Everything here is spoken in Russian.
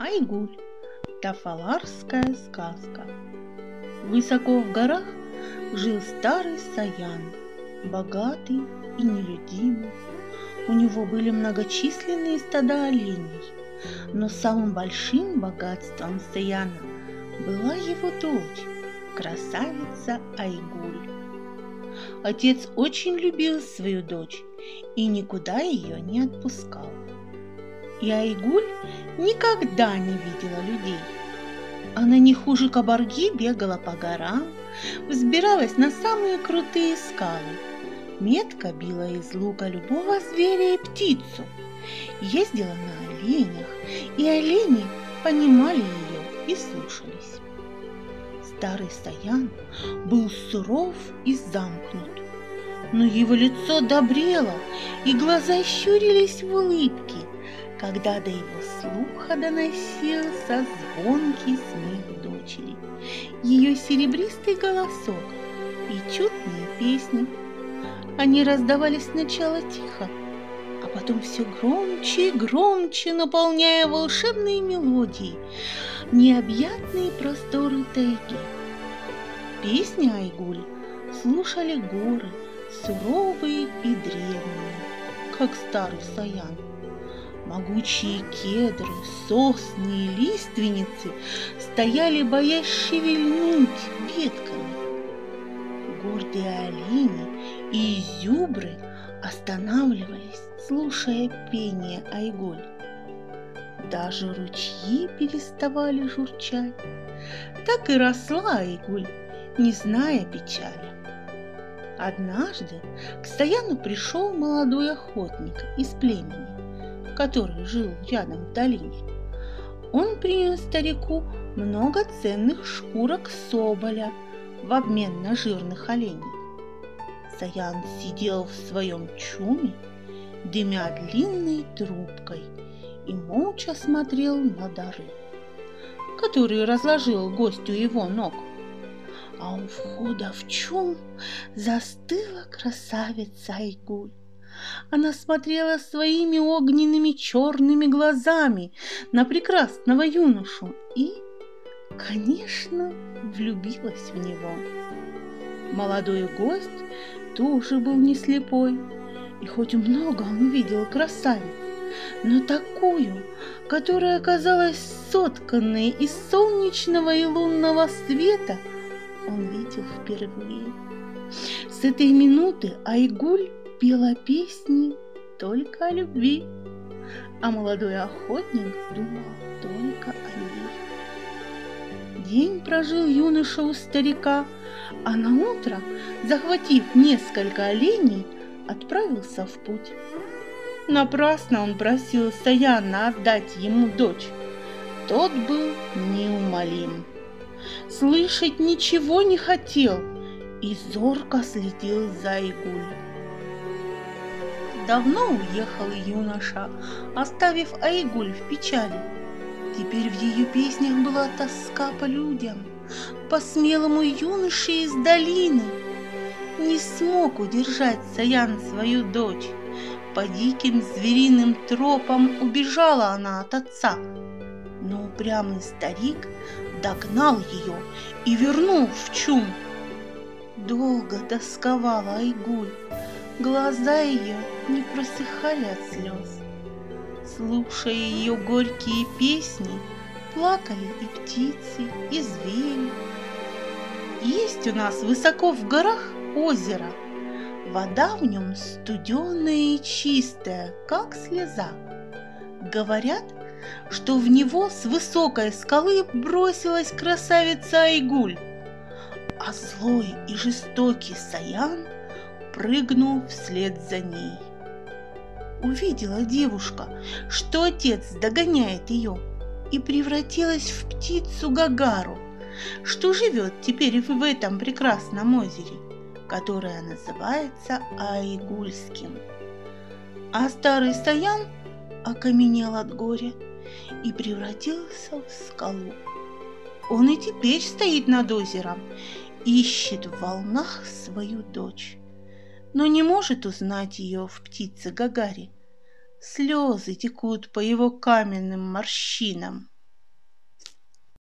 Айгуль. Тафаларская сказка. Высоко в горах жил старый Саян, богатый и нелюдимый. У него были многочисленные стада оленей, но самым большим богатством Саяна была его дочь, красавица Айгуль. Отец очень любил свою дочь и никуда ее не отпускал. И Айгуль никогда не видела людей. Она не хуже кабарги бегала по горам, взбиралась на самые крутые скалы, метко била из лука любого зверя и птицу, ездила на оленях, и олени понимали ее и слушались. Старый Саян был суров и замкнут, но его лицо добрело, и глаза щурились в улыбке, когда до его слуха доносился звонкий смех дочери, ее серебристый голосок и чудные песни. Они раздавались сначала тихо, а потом все громче и громче, наполняя волшебные мелодии, необъятные просторы тайги. Песни Айгуль слушали горы, суровые и древние, как старый Саян. Могучие кедры, сосны и лиственницы стояли, боясь шевельнуть ветками. Гордые олени и зюбры останавливались, слушая пение Айголь. Даже ручьи переставали журчать. Так и росла Айгуль, не зная печали. Однажды к Стояну пришел молодой охотник из племени который жил рядом в долине. Он принес старику много ценных шкурок соболя в обмен на жирных оленей. Саян сидел в своем чуме, дымя длинной трубкой, и молча смотрел на дары, которые разложил гостю его ног. А у входа в чум застыла красавица Айгуль. Она смотрела своими огненными черными глазами на прекрасного юношу и, конечно, влюбилась в него. Молодой гость тоже был не слепой, и хоть много он видел красавиц, но такую, которая оказалась сотканной из солнечного и лунного света, он видел впервые. С этой минуты Айгуль пела песни только о любви, а молодой охотник думал только о ней. День прожил юноша у старика, а на утро, захватив несколько оленей, отправился в путь. Напрасно он просил Саяна отдать ему дочь. Тот был неумолим. Слышать ничего не хотел и зорко следил за Игуль. Давно уехал юноша, оставив Айгуль в печали. Теперь в ее песнях была тоска по людям, по смелому юноше из долины. Не смог удержать Саян свою дочь. По диким звериным тропам убежала она от отца. Но упрямый старик догнал ее и вернул в чум. Долго тосковала Айгуль, Глаза ее не просыхали от слез. Слушая ее горькие песни, плакали и птицы, и звери. Есть у нас высоко в горах озеро. Вода в нем студеная и чистая, как слеза. Говорят, что в него с высокой скалы бросилась красавица Айгуль, а злой и жестокий Саян – прыгнул вслед за ней. Увидела девушка, что отец догоняет ее, и превратилась в птицу Гагару, что живет теперь в этом прекрасном озере, которое называется Айгульским. А старый Саян окаменел от горя и превратился в скалу. Он и теперь стоит над озером, ищет в волнах свою дочь но не может узнать ее в птице Гагаре. Слезы текут по его каменным морщинам.